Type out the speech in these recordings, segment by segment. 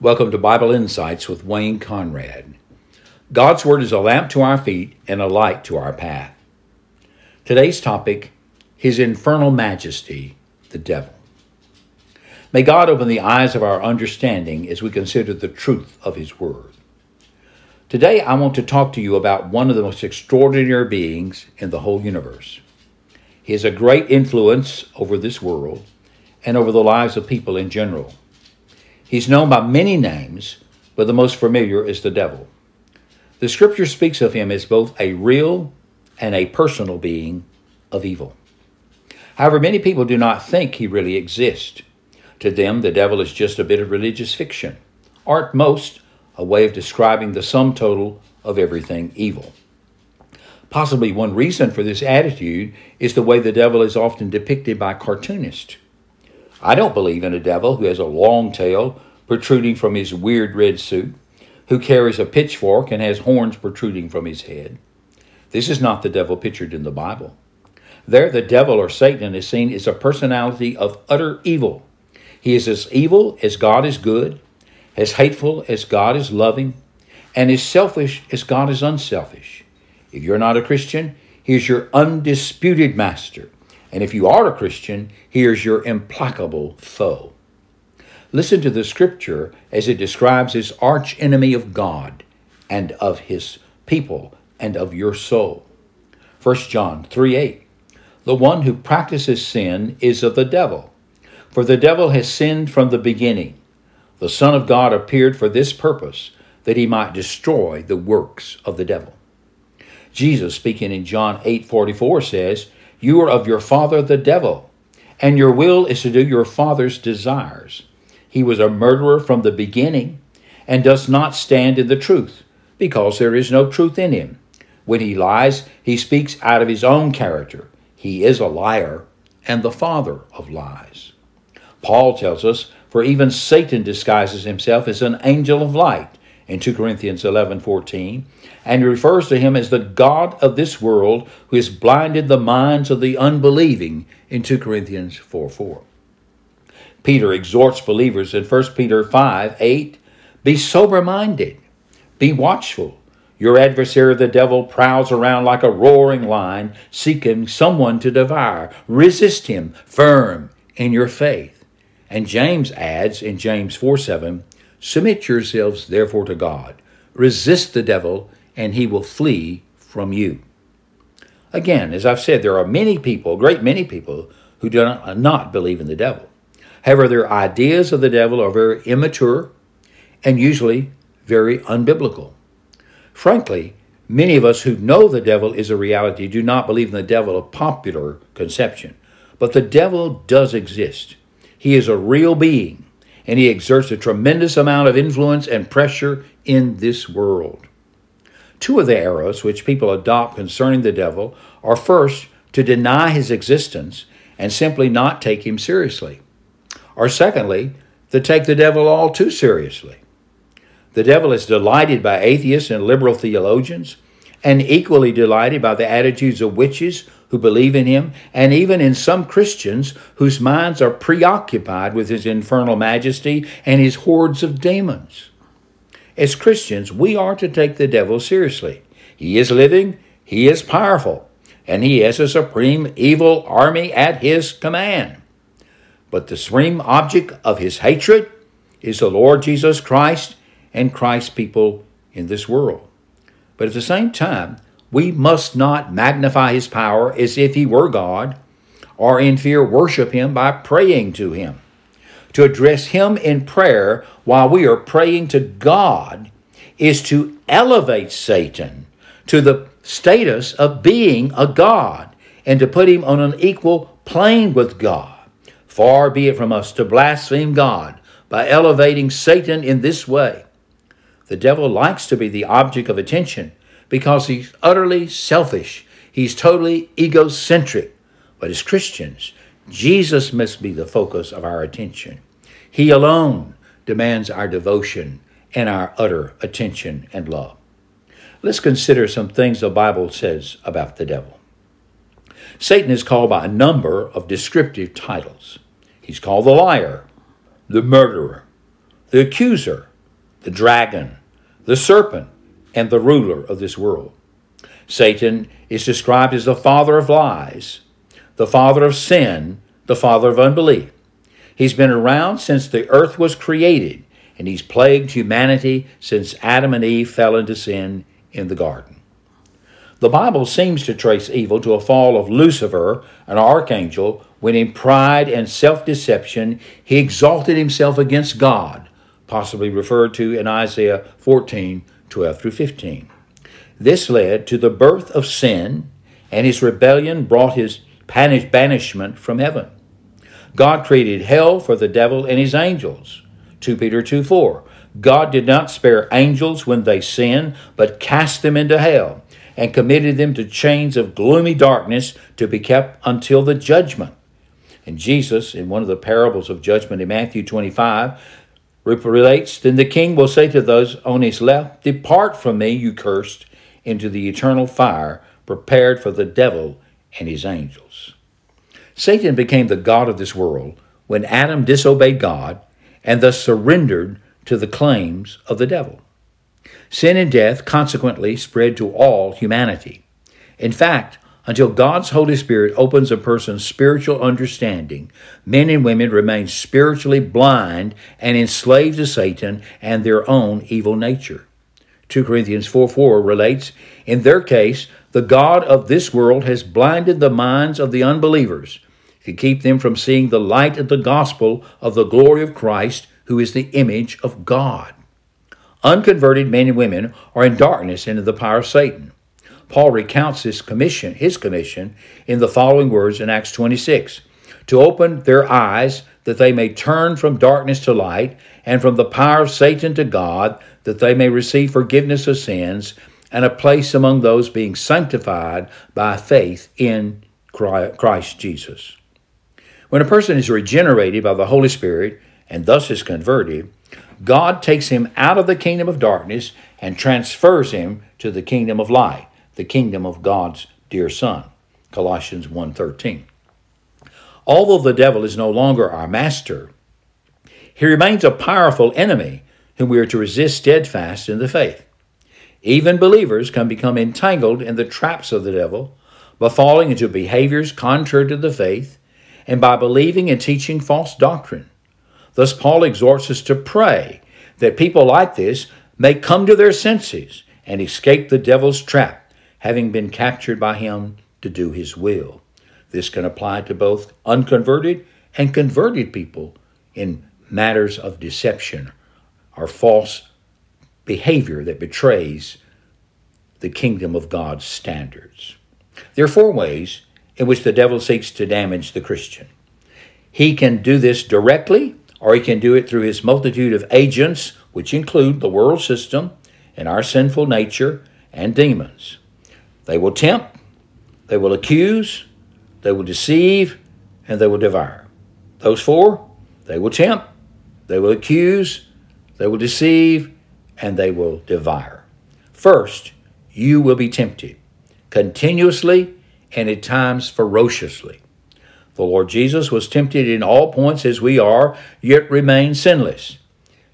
Welcome to Bible Insights with Wayne Conrad. God's Word is a lamp to our feet and a light to our path. Today's topic His infernal majesty, the devil. May God open the eyes of our understanding as we consider the truth of His Word. Today, I want to talk to you about one of the most extraordinary beings in the whole universe. He has a great influence over this world and over the lives of people in general. He's known by many names, but the most familiar is the devil. The scripture speaks of him as both a real and a personal being of evil. However, many people do not think he really exists. To them, the devil is just a bit of religious fiction, or at most, a way of describing the sum total of everything evil. Possibly one reason for this attitude is the way the devil is often depicted by cartoonists. I don't believe in a devil who has a long tail protruding from his weird red suit, who carries a pitchfork and has horns protruding from his head. This is not the devil pictured in the Bible. There, the devil or Satan is seen as a personality of utter evil. He is as evil as God is good, as hateful as God is loving, and as selfish as God is unselfish. If you're not a Christian, he's your undisputed master. And if you are a Christian, here's your implacable foe. Listen to the scripture as it describes his arch enemy of God and of his people and of your soul. 1 John 3 8. The one who practices sin is of the devil, for the devil has sinned from the beginning. The Son of God appeared for this purpose, that he might destroy the works of the devil. Jesus, speaking in John 8 44, says, you are of your father the devil, and your will is to do your father's desires. He was a murderer from the beginning and does not stand in the truth, because there is no truth in him. When he lies, he speaks out of his own character. He is a liar and the father of lies. Paul tells us, for even Satan disguises himself as an angel of light in 2 Corinthians 11 14, and he refers to him as the God of this world who has blinded the minds of the unbelieving in 2 Corinthians 4 4. Peter exhorts believers in 1 Peter 5 8, be sober minded, be watchful. Your adversary, the devil, prowls around like a roaring lion, seeking someone to devour. Resist him firm in your faith. And James adds in James 4 7, Submit yourselves therefore to God. Resist the devil, and he will flee from you. Again, as I've said, there are many people, a great many people, who do not believe in the devil. However, their ideas of the devil are very immature and usually very unbiblical. Frankly, many of us who know the devil is a reality do not believe in the devil of popular conception. But the devil does exist. He is a real being and he exerts a tremendous amount of influence and pressure in this world. Two of the errors which people adopt concerning the devil are first, to deny his existence and simply not take him seriously, or secondly, to take the devil all too seriously. The devil is delighted by atheists and liberal theologians, and equally delighted by the attitudes of witches who believe in him, and even in some Christians whose minds are preoccupied with his infernal majesty and his hordes of demons. As Christians, we are to take the devil seriously. He is living, he is powerful, and he has a supreme evil army at his command. But the supreme object of his hatred is the Lord Jesus Christ and Christ's people in this world. But at the same time, we must not magnify his power as if he were God, or in fear worship him by praying to him. To address him in prayer while we are praying to God is to elevate Satan to the status of being a God and to put him on an equal plane with God. Far be it from us to blaspheme God by elevating Satan in this way. The devil likes to be the object of attention because he's utterly selfish. He's totally egocentric. But as Christians, Jesus must be the focus of our attention. He alone demands our devotion and our utter attention and love. Let's consider some things the Bible says about the devil. Satan is called by a number of descriptive titles. He's called the liar, the murderer, the accuser, the dragon, the serpent, and the ruler of this world. Satan is described as the father of lies, the father of sin, the father of unbelief. He's been around since the earth was created, and he's plagued humanity since Adam and Eve fell into sin in the garden. The Bible seems to trace evil to a fall of Lucifer, an archangel, when in pride and self deception he exalted himself against God, possibly referred to in Isaiah 14 12 through 15. This led to the birth of sin, and his rebellion brought his banishment from heaven. God created hell for the devil and his angels. 2 Peter 2 4. God did not spare angels when they sinned, but cast them into hell and committed them to chains of gloomy darkness to be kept until the judgment. And Jesus, in one of the parables of judgment in Matthew 25, relates Then the king will say to those on his left, Depart from me, you cursed, into the eternal fire prepared for the devil and his angels. Satan became the God of this world when Adam disobeyed God and thus surrendered to the claims of the devil. Sin and death consequently spread to all humanity. In fact, until God's Holy Spirit opens a person's spiritual understanding, men and women remain spiritually blind and enslaved to Satan and their own evil nature. 2 Corinthians 4 4 relates, In their case, the God of this world has blinded the minds of the unbelievers to keep them from seeing the light of the gospel of the glory of Christ, who is the image of God. Unconverted men and women are in darkness into the power of Satan. Paul recounts his commission, his commission in the following words in Acts 26 to open their eyes that they may turn from darkness to light and from the power of Satan to God, that they may receive forgiveness of sins and a place among those being sanctified by faith in Christ Jesus. When a person is regenerated by the Holy Spirit and thus is converted, God takes him out of the kingdom of darkness and transfers him to the kingdom of light, the kingdom of God's dear Son. Colossians 1:13. Although the devil is no longer our master, he remains a powerful enemy whom we are to resist steadfast in the faith. Even believers can become entangled in the traps of the devil by falling into behaviors contrary to the faith and by believing and teaching false doctrine. Thus, Paul exhorts us to pray that people like this may come to their senses and escape the devil's trap, having been captured by him to do his will. This can apply to both unconverted and converted people in matters of deception or false behavior that betrays the kingdom of God's standards. There are four ways in which the devil seeks to damage the Christian. He can do this directly, or he can do it through his multitude of agents, which include the world system and our sinful nature and demons. They will tempt, they will accuse, they will deceive, and they will devour. Those four, they will tempt, they will accuse, they will deceive, and they will devour. First, you will be tempted continuously and at times ferociously. The Lord Jesus was tempted in all points as we are, yet remained sinless.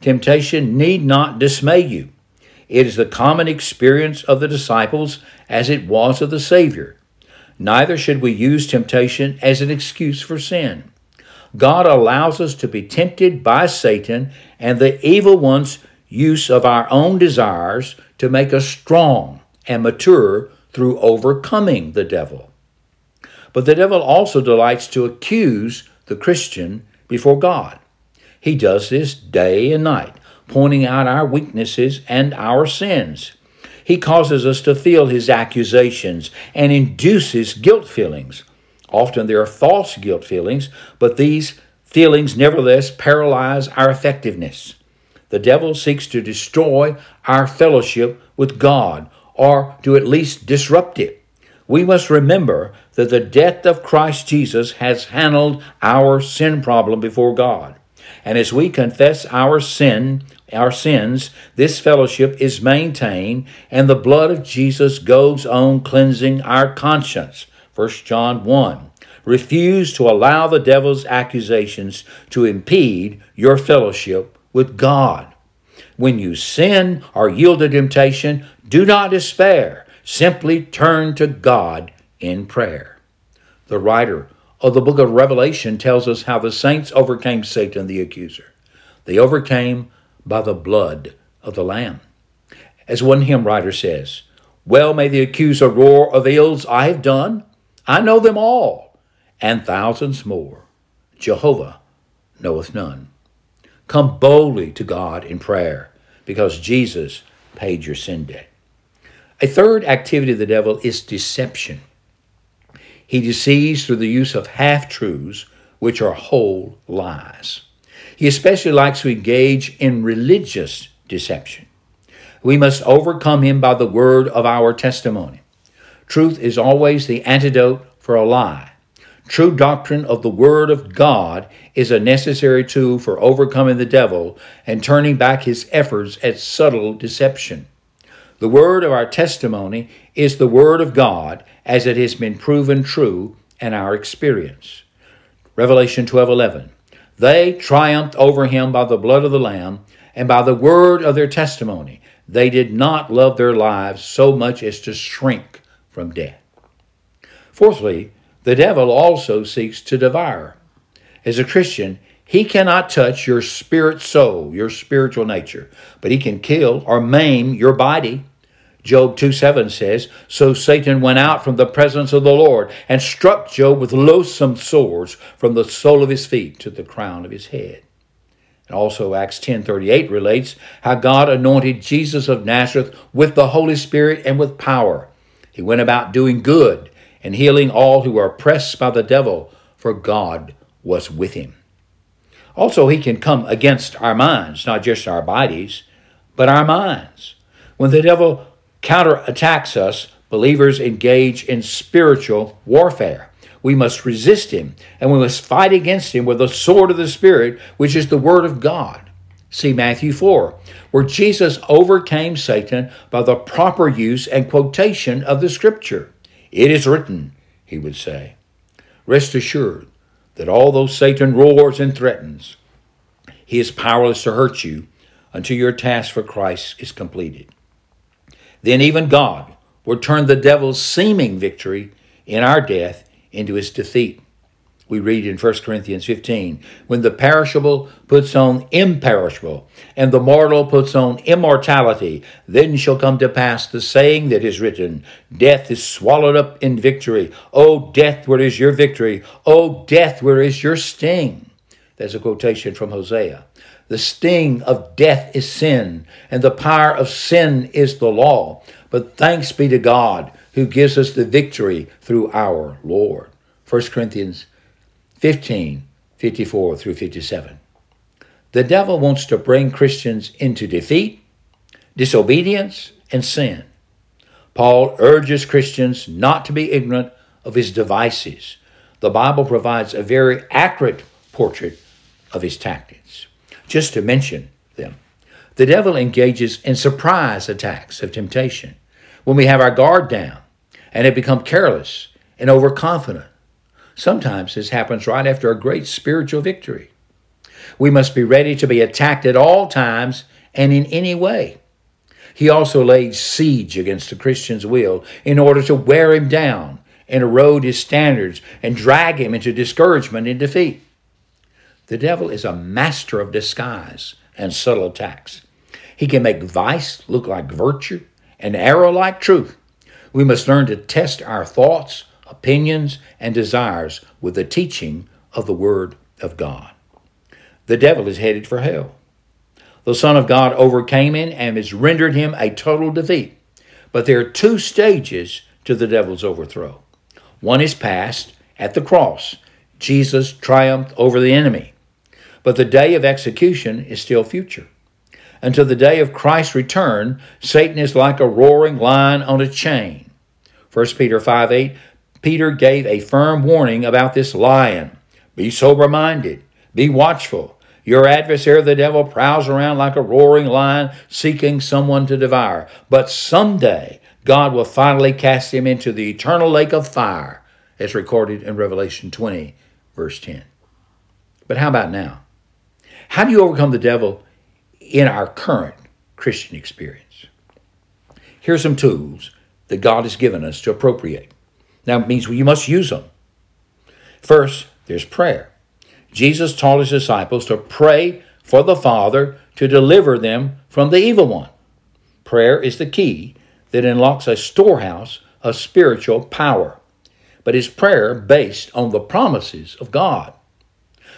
Temptation need not dismay you. It is the common experience of the disciples as it was of the Savior. Neither should we use temptation as an excuse for sin. God allows us to be tempted by Satan and the evil one's use of our own desires to make us strong and mature through overcoming the devil. But the devil also delights to accuse the Christian before God. He does this day and night, pointing out our weaknesses and our sins. He causes us to feel his accusations and induces guilt feelings. Often there are false guilt feelings, but these feelings nevertheless paralyze our effectiveness. The devil seeks to destroy our fellowship with God or to at least disrupt it we must remember that the death of Christ Jesus has handled our sin problem before God. And as we confess our sin, our sins, this fellowship is maintained, and the blood of Jesus goes on cleansing our conscience. 1 John 1. Refuse to allow the devil's accusations to impede your fellowship with God. When you sin or yield to temptation, do not despair. Simply turn to God in prayer. The writer of the book of Revelation tells us how the saints overcame Satan the accuser. They overcame by the blood of the Lamb. As one hymn writer says, Well may the accuser roar of ills I have done. I know them all, and thousands more. Jehovah knoweth none. Come boldly to God in prayer, because Jesus paid your sin debt. A third activity of the devil is deception. He deceives through the use of half truths, which are whole lies. He especially likes to engage in religious deception. We must overcome him by the word of our testimony. Truth is always the antidote for a lie. True doctrine of the Word of God is a necessary tool for overcoming the devil and turning back his efforts at subtle deception. The word of our testimony is the Word of God as it has been proven true in our experience. Revelation 12:11 They triumphed over him by the blood of the lamb and by the word of their testimony. They did not love their lives so much as to shrink from death. Fourthly, the devil also seeks to devour. As a Christian, he cannot touch your spirit soul, your spiritual nature, but he can kill or maim your body. Job 2 7 says, So Satan went out from the presence of the Lord and struck Job with loathsome sores from the sole of his feet to the crown of his head. And also Acts 10:38 relates how God anointed Jesus of Nazareth with the Holy Spirit and with power. He went about doing good and healing all who were oppressed by the devil, for God was with him. Also, he can come against our minds, not just our bodies, but our minds. When the devil counterattacks us, believers engage in spiritual warfare. We must resist him, and we must fight against him with the sword of the Spirit, which is the Word of God. See Matthew 4, where Jesus overcame Satan by the proper use and quotation of the Scripture. It is written, he would say. Rest assured that although Satan roars and threatens, he is powerless to hurt you until your task for Christ is completed. Then even God will turn the devil's seeming victory in our death into his defeat. We read in 1 Corinthians 15 when the perishable puts on imperishable, and the mortal puts on immortality, then shall come to pass the saying that is written Death is swallowed up in victory. O death, where is your victory? O death, where is your sting? There's a quotation from Hosea. The sting of death is sin, and the power of sin is the law. But thanks be to God who gives us the victory through our Lord. 1 Corinthians 15, 54 through 57. The devil wants to bring Christians into defeat, disobedience, and sin. Paul urges Christians not to be ignorant of his devices. The Bible provides a very accurate portrait of his tactics. Just to mention them, the devil engages in surprise attacks of temptation when we have our guard down and have become careless and overconfident. Sometimes this happens right after a great spiritual victory. We must be ready to be attacked at all times and in any way. He also laid siege against the Christian's will in order to wear him down and erode his standards and drag him into discouragement and defeat. The devil is a master of disguise and subtle attacks. He can make vice look like virtue and error like truth. We must learn to test our thoughts, opinions, and desires with the teaching of the Word of God. The devil is headed for hell. The Son of God overcame him and has rendered him a total defeat. But there are two stages to the devil's overthrow. One is past at the cross. Jesus triumphed over the enemy. But the day of execution is still future. Until the day of Christ's return, Satan is like a roaring lion on a chain. 1 Peter 5 8, Peter gave a firm warning about this lion. Be sober minded, be watchful. Your adversary, the devil, prowls around like a roaring lion seeking someone to devour. But someday, God will finally cast him into the eternal lake of fire, as recorded in Revelation 20, verse 10. But how about now? How do you overcome the devil in our current Christian experience. Here are some tools that God has given us to appropriate. Now, it means you must use them. First, there's prayer. Jesus taught his disciples to pray for the Father to deliver them from the evil one. Prayer is the key that unlocks a storehouse of spiritual power, but is prayer based on the promises of God.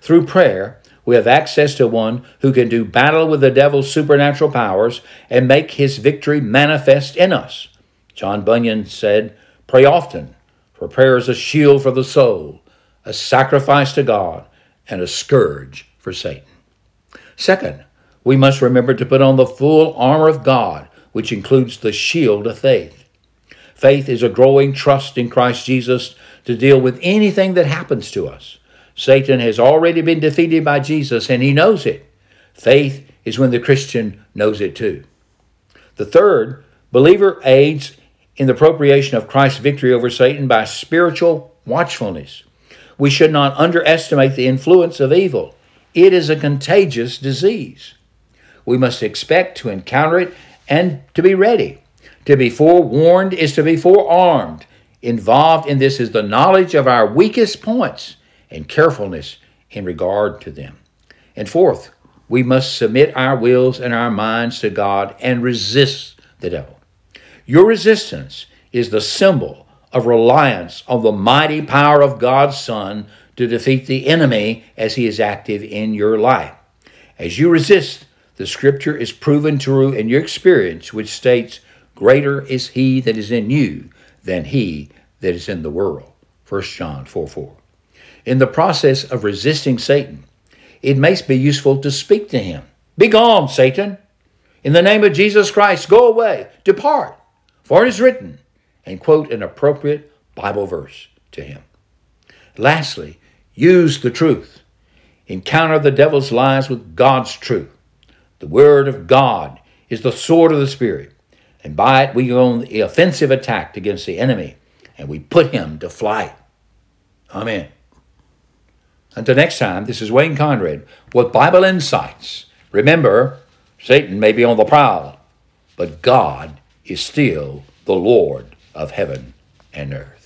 Through prayer, we have access to one who can do battle with the devil's supernatural powers and make his victory manifest in us. John Bunyan said, Pray often, for prayer is a shield for the soul, a sacrifice to God, and a scourge for Satan. Second, we must remember to put on the full armor of God, which includes the shield of faith. Faith is a growing trust in Christ Jesus to deal with anything that happens to us. Satan has already been defeated by Jesus, and he knows it. Faith is when the Christian knows it too. The third, believer aids in the appropriation of Christ's victory over Satan by spiritual watchfulness. We should not underestimate the influence of evil. It is a contagious disease. We must expect to encounter it and to be ready. To be forewarned is to be forearmed. Involved in this is the knowledge of our weakest points and carefulness in regard to them. And fourth, we must submit our wills and our minds to God and resist the devil. Your resistance is the symbol of reliance on the mighty power of God's Son to defeat the enemy as he is active in your life. As you resist, the scripture is proven true in your experience, which states, Greater is he that is in you than he that is in the world. 1 John 4 4. In the process of resisting Satan, it may be useful to speak to him. Begone, Satan! In the name of Jesus Christ, go away, depart, for it is written, and quote an appropriate Bible verse to him. Lastly, use the truth. Encounter the devil's lies with God's truth. The Word of God is the sword of the Spirit, and by it we go on the offensive attack against the enemy, and we put him to flight. Amen. Until next time, this is Wayne Conrad with Bible Insights. Remember, Satan may be on the prowl, but God is still the Lord of heaven and earth.